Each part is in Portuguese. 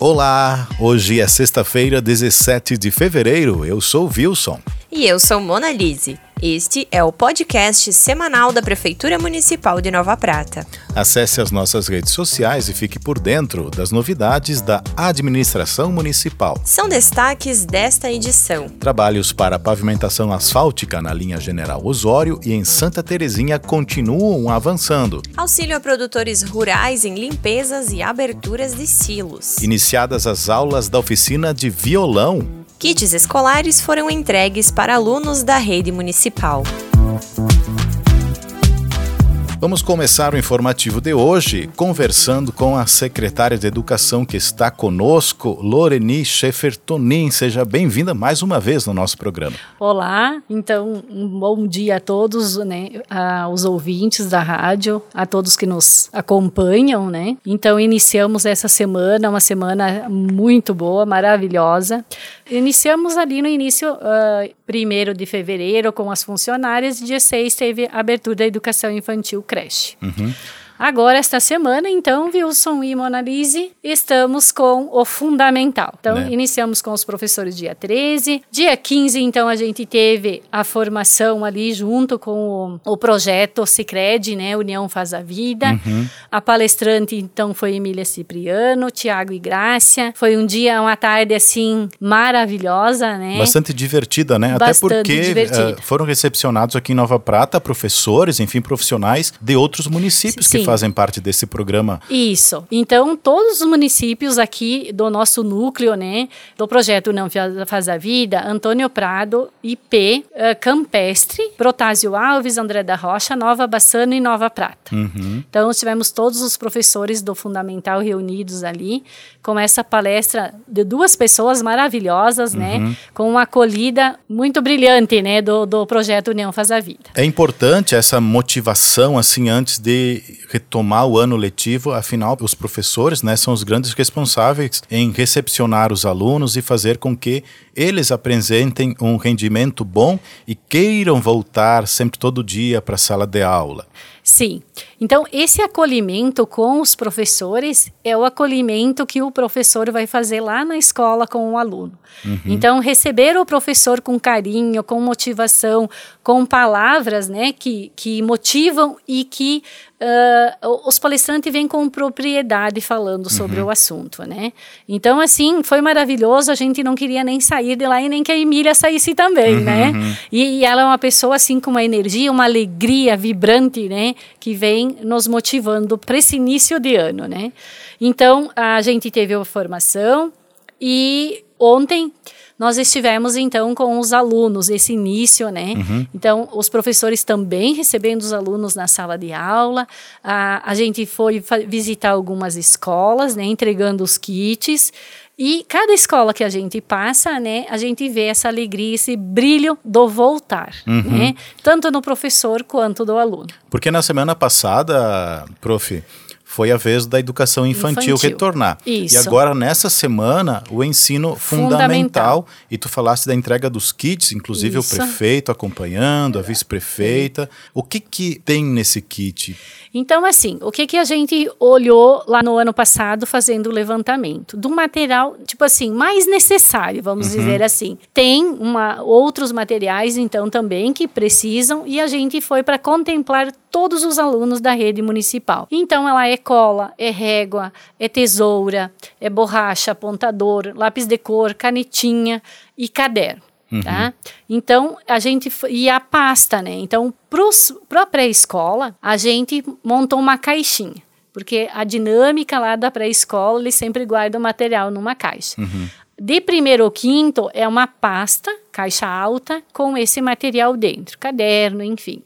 Olá, hoje é sexta-feira, 17 de fevereiro. Eu sou Wilson. E eu sou Mona Lise. Este é o podcast semanal da Prefeitura Municipal de Nova Prata. Acesse as nossas redes sociais e fique por dentro das novidades da administração municipal. São destaques desta edição. Trabalhos para pavimentação asfáltica na linha General Osório e em Santa Terezinha continuam avançando. Auxílio a produtores rurais em limpezas e aberturas de silos. Iniciadas as aulas da oficina de violão. Kits escolares foram entregues para alunos da rede municipal. Vamos começar o informativo de hoje conversando com a secretária de Educação que está conosco, Loreni Schaefer-Tonin. Seja bem-vinda mais uma vez no nosso programa. Olá, então um bom dia a todos, né, aos ouvintes da rádio, a todos que nos acompanham, né. Então iniciamos essa semana, uma semana muito boa, maravilhosa. Iniciamos ali no início, uh, primeiro de fevereiro, com as funcionárias, dia 6 teve abertura da educação infantil creche. Uhum. Agora, esta semana, então, Wilson e Monalise, estamos com o fundamental. Então, Né. iniciamos com os professores dia 13. Dia 15, então, a gente teve a formação ali junto com o, o projeto Cicred, né? União Faz a Vida. Uhum. A palestrante, então, foi Emília Cipriano, Tiago e Grácia. Foi um dia, uma tarde, assim, maravilhosa, né? Bastante divertida, né? Até Bastante porque divertida. eh, foram recepcionados aqui em Nova Prata professores, enfim, profissionais de outros municípios que Sim. Fazem parte desse programa. Isso. Então, todos os municípios aqui do nosso núcleo, né, do projeto Não Faz a Vida, Antônio Prado, IP, eh, Campestre, Protásio Alves, André da Rocha, Nova Bassano e Nova Prata. Uhum. Então, tivemos todos os professores do Fundamental reunidos ali, com essa palestra de duas pessoas maravilhosas, né, com uma acolhida muito brilhante, né, do, do projeto União Faz a Vida. É importante essa motivação, assim, antes de retomar o ano letivo, afinal, os professores, né, são os grandes responsáveis em recepcionar os alunos e fazer com que eles apresentem um rendimento bom e queiram voltar sempre todo dia para a sala de aula. Sim. Então, esse acolhimento com os professores é o acolhimento que o professor vai fazer lá na escola com o aluno. Então, receber o professor com carinho, com motivação, com palavras né, que, que motivam e que ah, os palestrantes vêm com propriedade falando sobre o assunto, né? Então, assim, foi maravilhoso. A gente não queria nem sair de lá e nem que a Emília saísse também, né? E, e ela é uma pessoa, assim, com uma energia, uma alegria vibrante, né? Que vem nos motivando para esse início de ano, né? Então, a gente teve a formação e ontem nós estivemos então com os alunos, esse início, né? Então, os professores também recebendo os alunos na sala de aula. A, a gente foi visitar algumas escolas, né? Entregando os kits. E cada escola que a gente passa, né? A gente vê essa alegria, esse brilho do voltar, né? Tanto no professor quanto do aluno. Porque na semana passada, prof, foi a vez da educação infantil, Infantil. retornar. Isso. E agora, nessa semana, o ensino fundamental. Fundamental. E tu falaste da entrega dos kits, inclusive Isso. o prefeito acompanhando, a vice-prefeita. O que que tem nesse kit? Então, assim, o que, que a gente olhou lá no ano passado fazendo o levantamento? Do material, tipo assim, mais necessário, vamos dizer assim. Tem uma, outros materiais, então, também que precisam, e a gente foi para contemplar todos os alunos da rede municipal. Então, ela é cola, é régua, é tesoura, é borracha, apontador, lápis de cor, canetinha e caderno. Tá? Então, a gente. E a pasta, né? Então, para a pré-escola, a gente montou uma caixinha. Porque a dinâmica lá da pré-escola, eles sempre guardam o material numa caixa. De primeiro ao quinto, é uma pasta, caixa alta, com esse material dentro, caderno, enfim.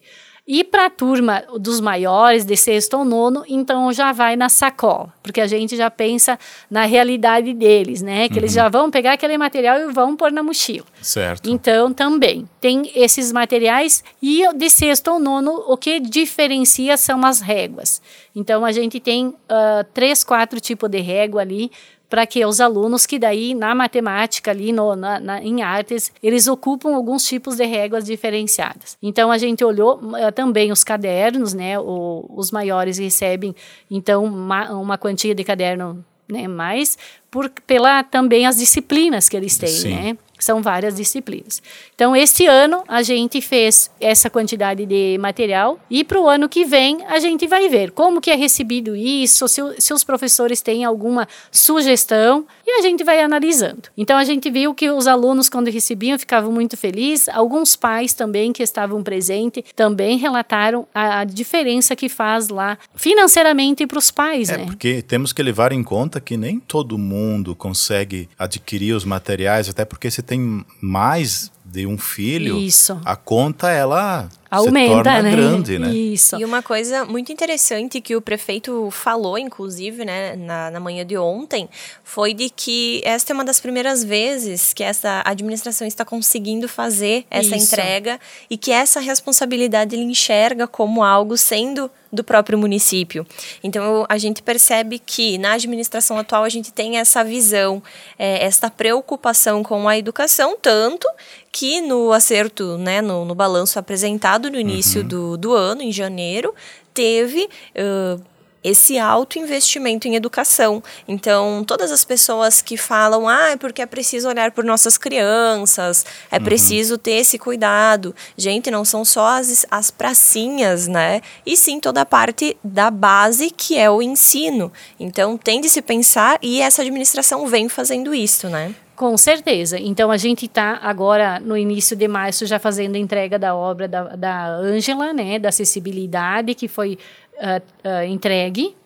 E para a turma dos maiores, de sexto ou nono, então já vai na sacola, porque a gente já pensa na realidade deles, né? Que eles já vão pegar aquele material e vão pôr na mochila. Certo. Então, também tem esses materiais e de sexto ou nono, o que diferencia são as réguas. Então, a gente tem ah, três, quatro tipos de régua ali para que os alunos que daí na matemática ali no, na, na- em artes eles ocupam alguns tipos de réguas diferenciadas. Então a gente olhou eh, também os cadernos, né? O- os maiores recebem então uma, uma quantia de caderno né? Mas por, pela também as disciplinas que eles têm, Sim. né? São várias disciplinas. Então, este ano a gente fez essa quantidade de material e para o ano que vem a gente vai ver como que é recebido isso, se, se os professores têm alguma sugestão e a gente vai analisando. Então, a gente viu que os alunos, quando recebiam, ficavam muito felizes. Alguns pais também que estavam presentes também relataram a, a diferença que faz lá financeiramente para os pais, é, né? Porque temos que levar em conta que nem todo mundo consegue adquirir os materiais, até porque se tem mais de um filho, Isso. a conta ela aumenta, se torna né? grande, né? Isso. E uma coisa muito interessante que o prefeito falou, inclusive, né, na, na manhã de ontem, foi de que esta é uma das primeiras vezes que essa administração está conseguindo fazer essa Isso. entrega e que essa responsabilidade ele enxerga como algo sendo do próprio município. Então a gente percebe que na administração atual a gente tem essa visão, é, essa preocupação com a educação, tanto que no acerto, né, no, no balanço apresentado no início uhum. do, do ano, em janeiro, teve uh, esse alto investimento em educação. Então, todas as pessoas que falam, ah, é porque é preciso olhar por nossas crianças, é uhum. preciso ter esse cuidado. Gente, não são só as, as pracinhas, né? E sim toda a parte da base que é o ensino. Então, tem de se pensar e essa administração vem fazendo isso, né? Com certeza. Então a gente está agora no início de março já fazendo a entrega da obra da Ângela, né, da acessibilidade que foi uh, uh, entregue.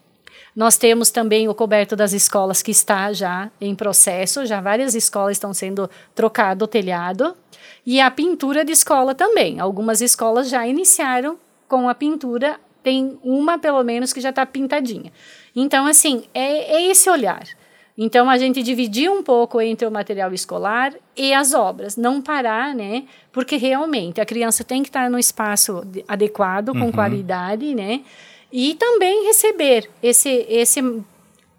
Nós temos também o coberto das escolas que está já em processo, já várias escolas estão sendo trocado o telhado e a pintura de escola também. Algumas escolas já iniciaram com a pintura, tem uma pelo menos que já está pintadinha. Então assim é, é esse olhar. Então a gente dividir um pouco entre o material escolar e as obras, não parar, né? Porque realmente a criança tem que estar no espaço adequado, com uhum. qualidade, né? E também receber esse, esse,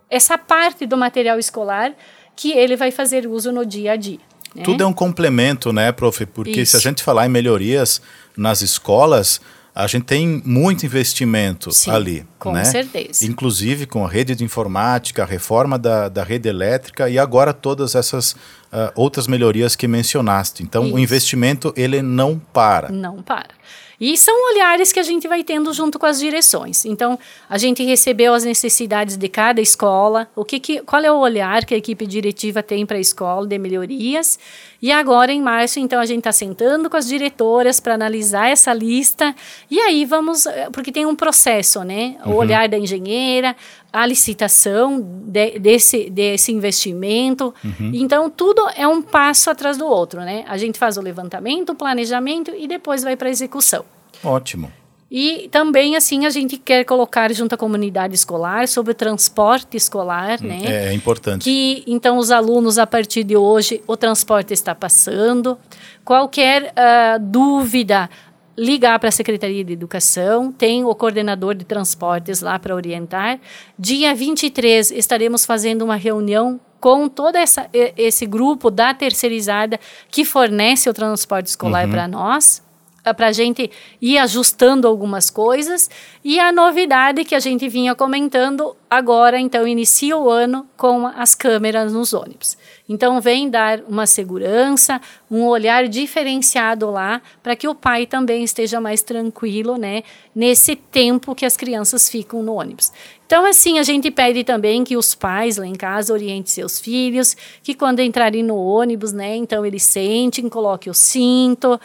essa parte do material escolar que ele vai fazer uso no dia a dia. Né? Tudo é um complemento, né, prof? Porque Isso. se a gente falar em melhorias nas escolas, a gente tem muito investimento Sim, ali. Com né? certeza. Inclusive com a rede de informática, a reforma da, da rede elétrica e agora todas essas uh, outras melhorias que mencionaste. Então Isso. o investimento ele não para. Não para. E são olhares que a gente vai tendo junto com as direções. Então, a gente recebeu as necessidades de cada escola, o que, que qual é o olhar que a equipe diretiva tem para a escola de melhorias. E agora, em março, então, a gente está sentando com as diretoras para analisar essa lista. E aí vamos, eh, porque tem um processo, né? O uhum. olhar da engenheira, a licitação de, desse, desse investimento. Uhum. Então, tudo é um passo atrás do outro, né? A gente faz o levantamento, o planejamento e depois vai para a execução. Ótimo. E também, assim, a gente quer colocar junto à comunidade escolar sobre o transporte escolar, hum, né? É, é importante. Que, então, os alunos, a partir de hoje, o transporte está passando. Qualquer uh, dúvida, ligar para a Secretaria de Educação, tem o coordenador de transportes lá para orientar. Dia 23 estaremos fazendo uma reunião com todo essa, esse grupo da terceirizada que fornece o transporte escolar uhum. para nós, para a gente ir ajustando algumas coisas. E a novidade que a gente vinha comentando agora, então, inicia o ano com as câmeras nos ônibus. Então, vem dar uma segurança, um olhar diferenciado lá, para que o pai também esteja mais tranquilo, né, nesse tempo que as crianças ficam no ônibus. Então, assim, a gente pede também que os pais lá em casa orientem seus filhos, que quando entrarem no ônibus, né, então eles sentem, coloquem o cinto,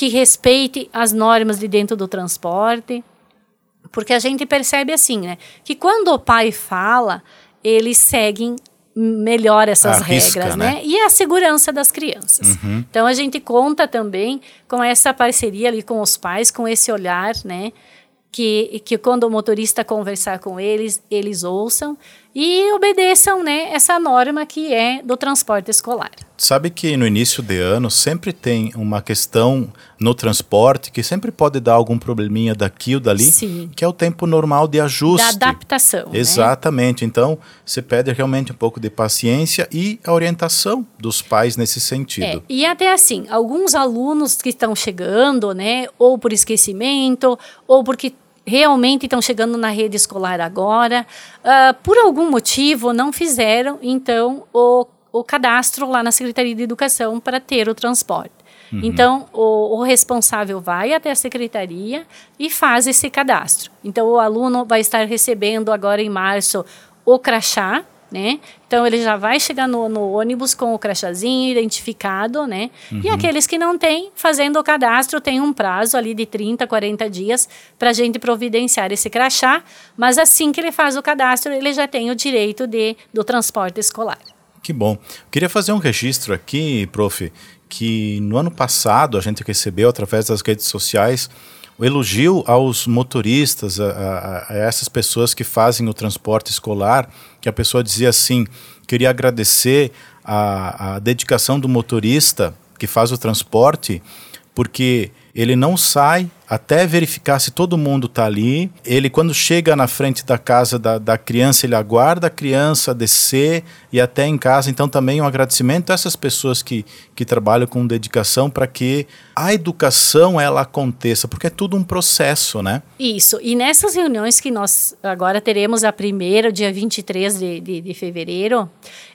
que respeite as normas de dentro do transporte. Porque a gente percebe assim, né? Que quando o pai fala, eles seguem melhor essas Arrisca, regras, né? né? E a segurança das crianças. Uhum. Então a gente conta também com essa parceria ali com os pais, com esse olhar, né? Que, que quando o motorista conversar com eles, eles ouçam e obedeçam né, essa norma que é do transporte escolar. Sabe que no início de ano sempre tem uma questão no transporte que sempre pode dar algum probleminha daqui ou dali, Sim. que é o tempo normal de ajuste. Da adaptação. Né? Exatamente. Né? Então, você pede realmente um pouco de paciência e a orientação dos pais nesse sentido. É, e até assim, alguns alunos que estão chegando, né, ou por esquecimento, ou porque realmente estão chegando na rede escolar agora, uh, por algum motivo não fizeram, então, o, o cadastro lá na Secretaria de Educação para ter o transporte. Uhum. Então, o, o, responsável vai até a secretaria e faz esse cadastro. Então, o aluno vai estar recebendo agora em março o crachá, né? Então ele já vai chegar no, no ônibus com o crachazinho identificado, né? Uhum. E aqueles que não têm, fazendo o cadastro, tem um prazo ali de 30, 40 dias para a gente providenciar esse crachá, mas assim que ele faz o cadastro, ele já tem o direito de, do transporte escolar. Que bom. Queria fazer um registro aqui, prof, que no ano passado a gente recebeu através das redes sociais o elogio aos motoristas, a, a, a, essas pessoas que fazem o transporte escolar, que a pessoa dizia assim: queria agradecer a, a dedicação do motorista que faz o transporte, porque ele não sai até verificar se todo mundo está ali. Ele, quando chega na frente da casa da, da criança, ele aguarda a criança descer e até em casa. Então, também um agradecimento a essas pessoas que, que trabalham com dedicação para que a educação ela aconteça, porque é tudo um processo, né? Isso. E nessas reuniões que nós agora teremos a primeira, dia 23 de, de, de fevereiro,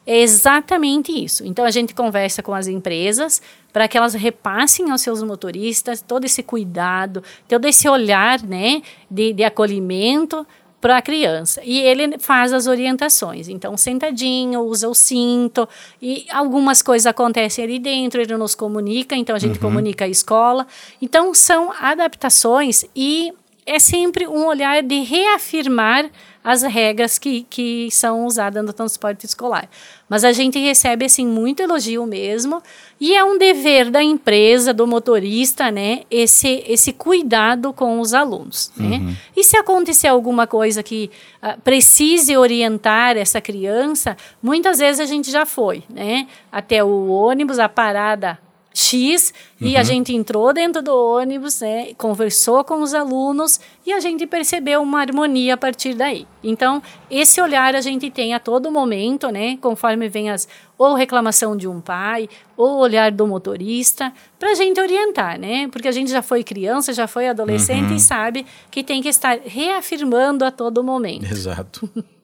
é exatamente isso. Então, a gente conversa com as empresas para que elas repassem aos seus motoristas todo esse cuidado, todo esse olhar né, de, de acolhimento para a criança. E ele faz as orientações. Então, sentadinho, usa o cinto, e algumas coisas acontecem ali dentro, ele nos comunica, então a gente uhum. comunica a escola. Então, são adaptações e é sempre um olhar de reafirmar as regras que, que são usadas no transporte escolar. Mas a gente recebe, assim, muito elogio mesmo, e é um dever da empresa, do motorista, né, esse, esse cuidado com os alunos, né? Uhum. E se acontecer alguma coisa que uh, precise orientar essa criança, muitas vezes a gente já foi, né, até o ônibus, a parada X uhum. e a uhum. gente entrou dentro do ônibus, né, conversou com os alunos e a gente percebeu uma harmonia a partir daí. Então, esse olhar a gente tem a todo momento, né, conforme vem as ou reclamação de um pai, ou olhar do motorista, para a gente orientar, né? Porque a gente já foi criança, já foi adolescente uhum. e sabe que tem que estar reafirmando a todo momento. Exato.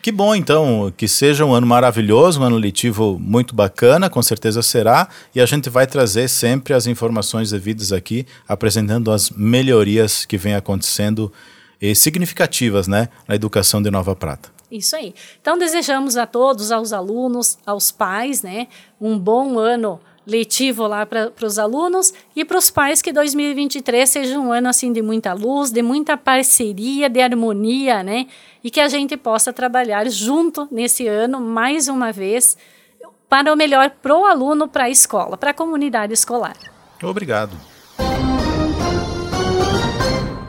Que bom, então, que seja um ano maravilhoso, um ano letivo muito bacana, com certeza será, e a gente vai trazer sempre as informações devidas aqui, apresentando as melhorias que vêm acontecendo e significativas, né, na educação de Nova Prata. Isso aí. Então, desejamos a todos, aos alunos, aos pais, né, um bom ano letivo lá para os alunos e para os pais que 2023 seja um ano assim de muita luz, de muita parceria, de harmonia, né? E que a gente possa trabalhar junto nesse ano mais uma vez para o melhor para o aluno, para a escola, para a comunidade escolar. Obrigado.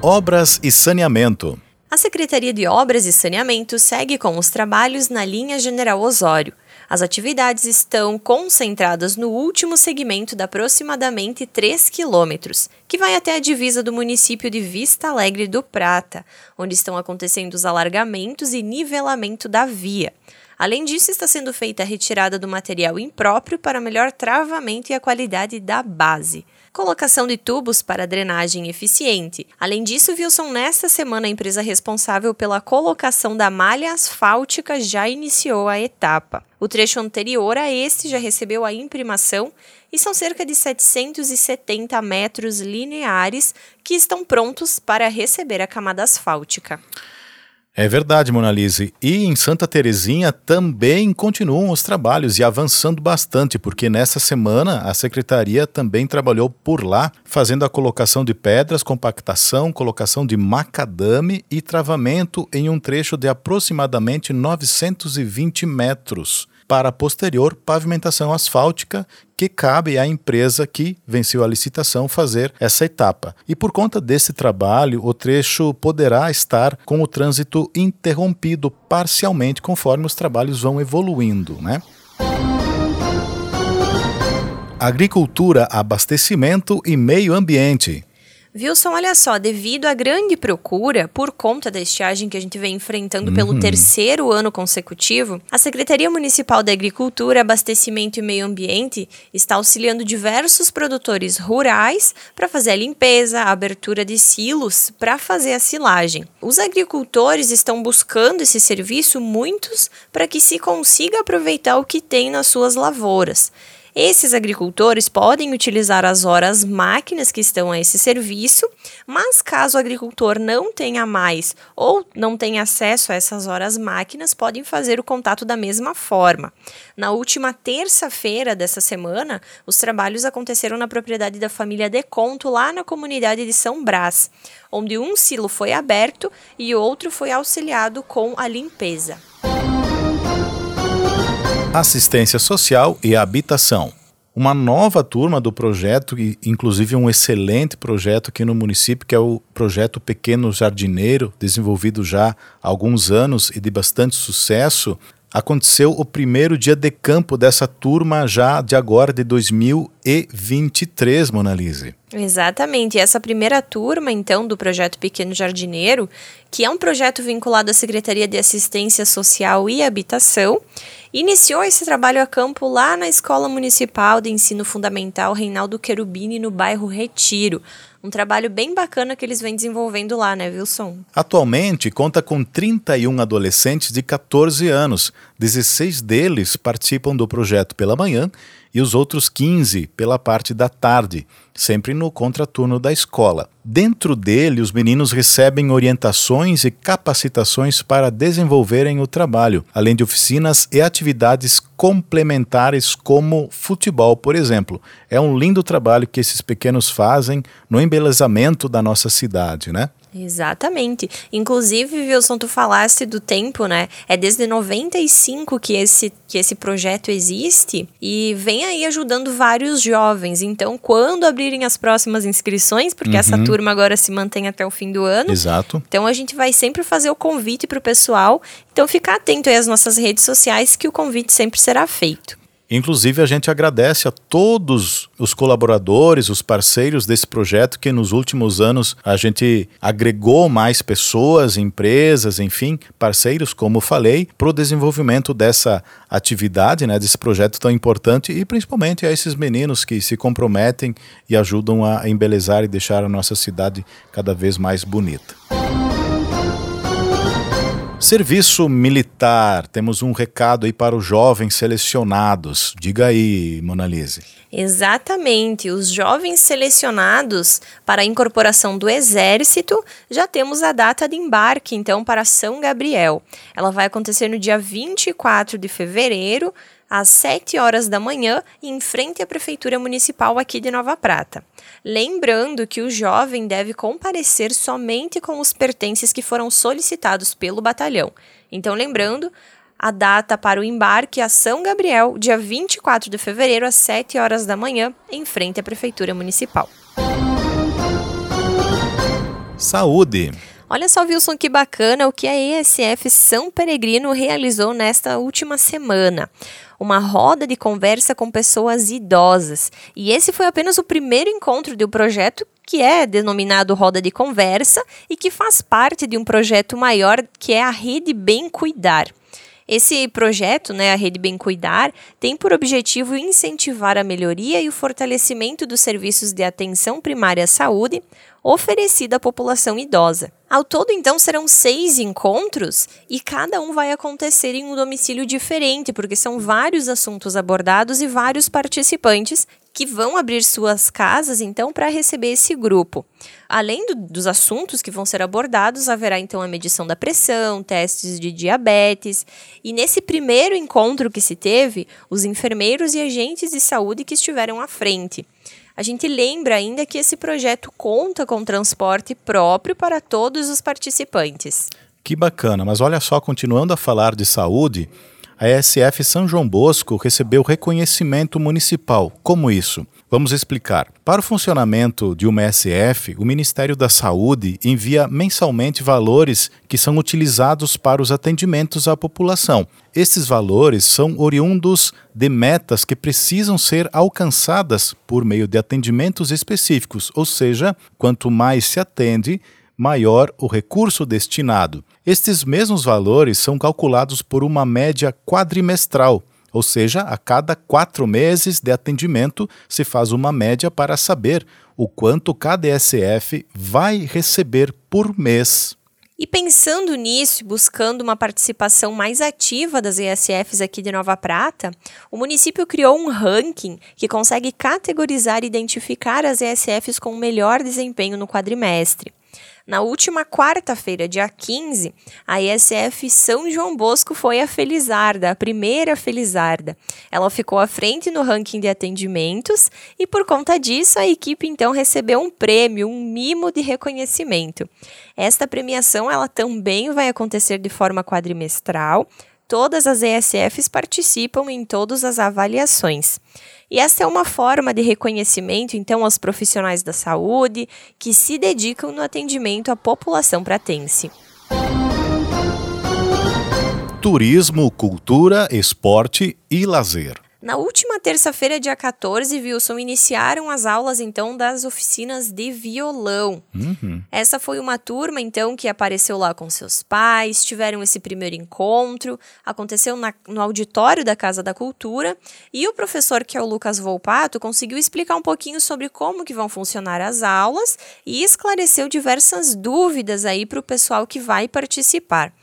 Obras e saneamento. A Secretaria de Obras e Saneamento segue com os trabalhos na linha General Osório. As atividades estão concentradas no último segmento de aproximadamente 3 quilômetros, que vai até a divisa do município de Vista Alegre do Prata, onde estão acontecendo os alargamentos e nivelamento da via. Além disso, está sendo feita a retirada do material impróprio para melhor travamento e a qualidade da base colocação de tubos para drenagem eficiente. Além disso, Wilson, nesta semana a empresa responsável pela colocação da malha asfáltica já iniciou a etapa. O trecho anterior a este já recebeu a imprimação e são cerca de 770 metros lineares que estão prontos para receber a camada asfáltica. É verdade, Monalise. E em Santa Terezinha também continuam os trabalhos e avançando bastante, porque nessa semana a secretaria também trabalhou por lá, fazendo a colocação de pedras, compactação, colocação de macadame e travamento em um trecho de aproximadamente 920 metros para a posterior pavimentação asfáltica que cabe à empresa que venceu a licitação fazer essa etapa. E por conta desse trabalho, o trecho poderá estar com o trânsito interrompido parcialmente conforme os trabalhos vão evoluindo, né? Agricultura, abastecimento e meio ambiente. Wilson, olha só, devido à grande procura por conta da estiagem que a gente vem enfrentando uhum. pelo terceiro ano consecutivo, a Secretaria Municipal da Agricultura, Abastecimento e Meio Ambiente está auxiliando diversos produtores rurais para fazer a limpeza, a abertura de silos para fazer a silagem. Os agricultores estão buscando esse serviço, muitos, para que se consiga aproveitar o que tem nas suas lavouras. Esses agricultores podem utilizar as horas máquinas que estão a esse serviço, mas caso o agricultor não tenha mais ou não tenha acesso a essas horas máquinas, podem fazer o contato da mesma forma. Na última terça-feira dessa semana, os trabalhos aconteceram na propriedade da família Deconto, lá na comunidade de São Brás, onde um silo foi aberto e outro foi auxiliado com a limpeza assistência social e habitação. Uma nova turma do projeto, e inclusive um excelente projeto aqui no município, que é o projeto Pequeno Jardineiro, desenvolvido já há alguns anos e de bastante sucesso, aconteceu o primeiro dia de campo dessa turma já de agora de 2023, Monalise. Exatamente. E essa primeira turma, então, do projeto Pequeno Jardineiro, que é um projeto vinculado à Secretaria de Assistência Social e Habitação, iniciou esse trabalho a campo lá na Escola Municipal de Ensino Fundamental Reinaldo Querubini, no bairro Retiro. Um trabalho bem bacana que eles vêm desenvolvendo lá, né, Wilson? Atualmente conta com 31 adolescentes de 14 anos. 16 deles participam do projeto pela manhã e os outros 15 pela parte da tarde sempre no contraturno da escola. Dentro dele, os meninos recebem orientações e capacitações para desenvolverem o trabalho, além de oficinas e atividades complementares como futebol, por exemplo. É um lindo trabalho que esses pequenos fazem no embelezamento da nossa cidade, né? Exatamente. Inclusive, Wilson, tu falaste do tempo, né? É desde 95 que esse, que esse projeto existe e vem aí ajudando vários jovens. Então, quando abrirem as próximas inscrições, porque uhum. essa turma agora se mantém até o fim do ano. Exato. Então, a gente vai sempre fazer o convite para o pessoal. Então, ficar atento aí às nossas redes sociais que o convite sempre será feito. Inclusive, a gente agradece a todos os colaboradores, os parceiros desse projeto, que nos últimos anos a gente agregou mais pessoas, empresas, enfim, parceiros, como falei, para o desenvolvimento dessa atividade, né, desse projeto tão importante e principalmente a esses meninos que se comprometem e ajudam a embelezar e deixar a nossa cidade cada vez mais bonita. Serviço militar, temos um recado aí para os jovens selecionados. Diga aí, Monalise. Exatamente, os jovens selecionados para a incorporação do Exército, já temos a data de embarque, então, para São Gabriel. Ela vai acontecer no dia 24 de fevereiro, às 7 horas da manhã, em frente à Prefeitura Municipal aqui de Nova Prata. Lembrando que o jovem deve comparecer somente com os pertences que foram solicitados pelo batalhão. Então, lembrando, a data para o embarque a São Gabriel, dia 24 de fevereiro, às 7 horas da manhã, em frente à Prefeitura Municipal. Saúde. Olha só, Wilson, que bacana o que a ESF São Peregrino realizou nesta última semana uma roda de conversa com pessoas idosas. E esse foi apenas o primeiro encontro do projeto que é denominado Roda de Conversa e que faz parte de um projeto maior que é a Rede Bem Cuidar. Esse projeto, né, a Rede Bem Cuidar, tem por objetivo incentivar a melhoria e o fortalecimento dos serviços de atenção primária à saúde oferecida à população idosa. Ao todo, então, serão seis encontros e cada um vai acontecer em um domicílio diferente, porque são vários assuntos abordados e vários participantes que vão abrir suas casas, então, para receber esse grupo. Além do, dos assuntos que vão ser abordados, haverá então a medição da pressão, testes de diabetes. E nesse primeiro encontro que se teve, os enfermeiros e agentes de saúde que estiveram à frente. A gente lembra ainda que esse projeto conta com transporte próprio para todos os participantes. Que bacana, mas olha só, continuando a falar de saúde, a ESF São João Bosco recebeu reconhecimento municipal. Como isso? Vamos explicar. Para o funcionamento de uma SF, o Ministério da Saúde envia mensalmente valores que são utilizados para os atendimentos à população. Estes valores são oriundos de metas que precisam ser alcançadas por meio de atendimentos específicos, ou seja, quanto mais se atende, maior o recurso destinado. Estes mesmos valores são calculados por uma média quadrimestral, ou seja, a cada quatro meses de atendimento se faz uma média para saber o quanto cada ESF vai receber por mês. E pensando nisso buscando uma participação mais ativa das ESFs aqui de Nova Prata, o município criou um ranking que consegue categorizar e identificar as ESFs com melhor desempenho no quadrimestre. Na última quarta-feira, dia 15, a ISF São João Bosco foi a Felizarda, a primeira Felizarda. Ela ficou à frente no ranking de atendimentos e, por conta disso, a equipe então recebeu um prêmio, um mimo de reconhecimento. Esta premiação ela também vai acontecer de forma quadrimestral. Todas as ESFs participam em todas as avaliações. E essa é uma forma de reconhecimento, então, aos profissionais da saúde que se dedicam no atendimento à população pratense. Turismo, cultura, esporte e lazer. Na última terça-feira, dia 14, Wilson, iniciaram as aulas então das oficinas de violão. Uhum. Essa foi uma turma então que apareceu lá com seus pais, tiveram esse primeiro encontro, aconteceu na, no auditório da Casa da Cultura e o professor, que é o Lucas Volpato, conseguiu explicar um pouquinho sobre como que vão funcionar as aulas e esclareceu diversas dúvidas aí para o pessoal que vai participar.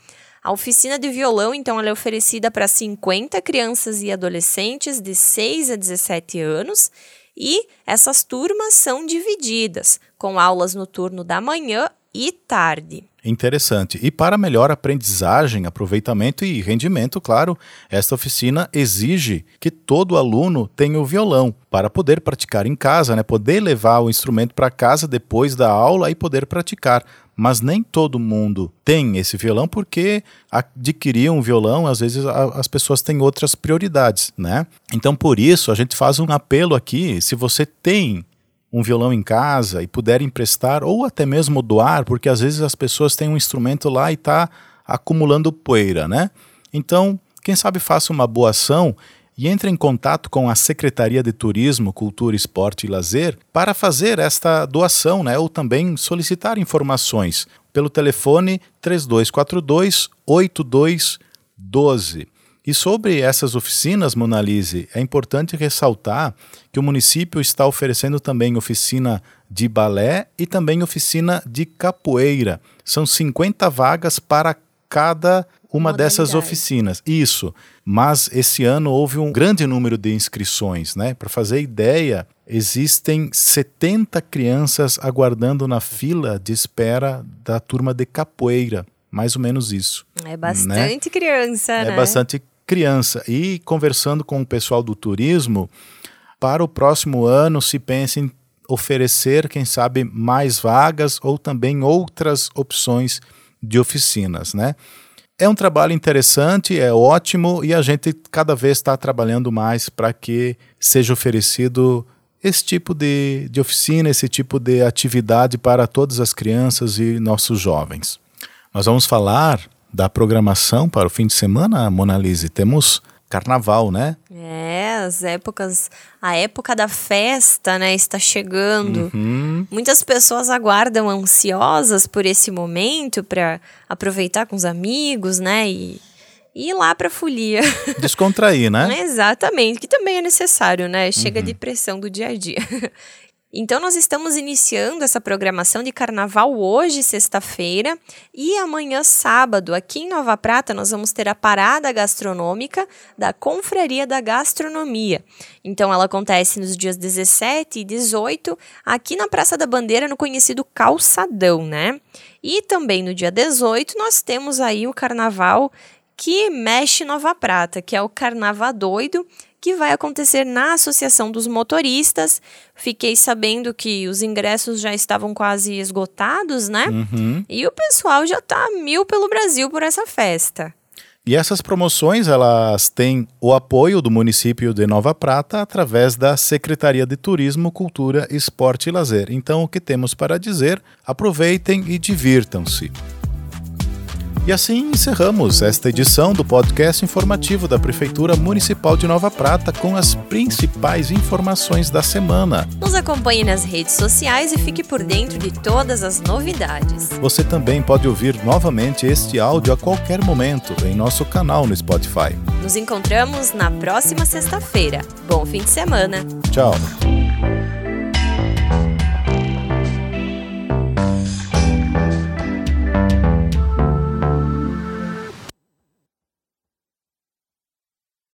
A oficina de violão, então, é oferecida para 50 crianças e adolescentes de 6 a 17 anos e essas turmas são divididas, com aulas no turno da manhã e tarde. Interessante. E para melhor aprendizagem, aproveitamento e rendimento, claro, esta oficina exige que todo aluno tenha o violão para poder praticar em casa, né? Poder levar o instrumento para casa depois da aula e poder praticar mas nem todo mundo tem esse violão porque adquirir um violão, às vezes a, as pessoas têm outras prioridades, né? Então por isso a gente faz um apelo aqui, se você tem um violão em casa e puder emprestar ou até mesmo doar, porque às vezes as pessoas têm um instrumento lá e está acumulando poeira, né? Então, quem sabe faça uma boa ação e entre em contato com a Secretaria de Turismo, Cultura, Esporte e Lazer para fazer esta doação, né, ou também solicitar informações pelo telefone 3242 8212. E sobre essas oficinas, Monalise, é importante ressaltar que o município está oferecendo também oficina de balé e também oficina de capoeira. São 50 vagas para cada uma dessas oficinas. Isso. Mas esse ano houve um grande número de inscrições, né? Para fazer ideia, existem 70 crianças aguardando na fila de espera da turma de capoeira. Mais ou menos isso. É bastante né? criança, é né? É bastante criança. E conversando com o pessoal do turismo, para o próximo ano se pensa em oferecer, quem sabe, mais vagas ou também outras opções de oficinas, né? É um trabalho interessante, é ótimo e a gente cada vez está trabalhando mais para que seja oferecido esse tipo de, de oficina, esse tipo de atividade para todas as crianças e nossos jovens. Nós vamos falar da programação para o fim de semana, Monalise. Temos carnaval, né? É, as épocas, a época da festa, né, está chegando. Uhum. Muitas pessoas aguardam ansiosas por esse momento para aproveitar com os amigos, né, e, e ir lá para folia. Descontrair, né? Exatamente, que também é necessário, né? Chega uhum. de pressão do dia a dia. Então, nós estamos iniciando essa programação de carnaval hoje, sexta-feira, e amanhã, sábado, aqui em Nova Prata, nós vamos ter a parada gastronômica da Confraria da Gastronomia. Então, ela acontece nos dias 17 e 18, aqui na Praça da Bandeira, no conhecido Calçadão, né? E também no dia 18, nós temos aí o carnaval que mexe Nova Prata, que é o Carnaval Doido, que vai acontecer na Associação dos Motoristas. Fiquei sabendo que os ingressos já estavam quase esgotados, né? Uhum. E o pessoal já tá mil pelo Brasil por essa festa. E essas promoções, elas têm o apoio do município de Nova Prata através da Secretaria de Turismo, Cultura, Esporte e Lazer. Então, o que temos para dizer? Aproveitem e divirtam-se. E assim encerramos esta edição do podcast informativo da Prefeitura Municipal de Nova Prata com as principais informações da semana. Nos acompanhe nas redes sociais e fique por dentro de todas as novidades. Você também pode ouvir novamente este áudio a qualquer momento em nosso canal no Spotify. Nos encontramos na próxima sexta-feira. Bom fim de semana. Tchau.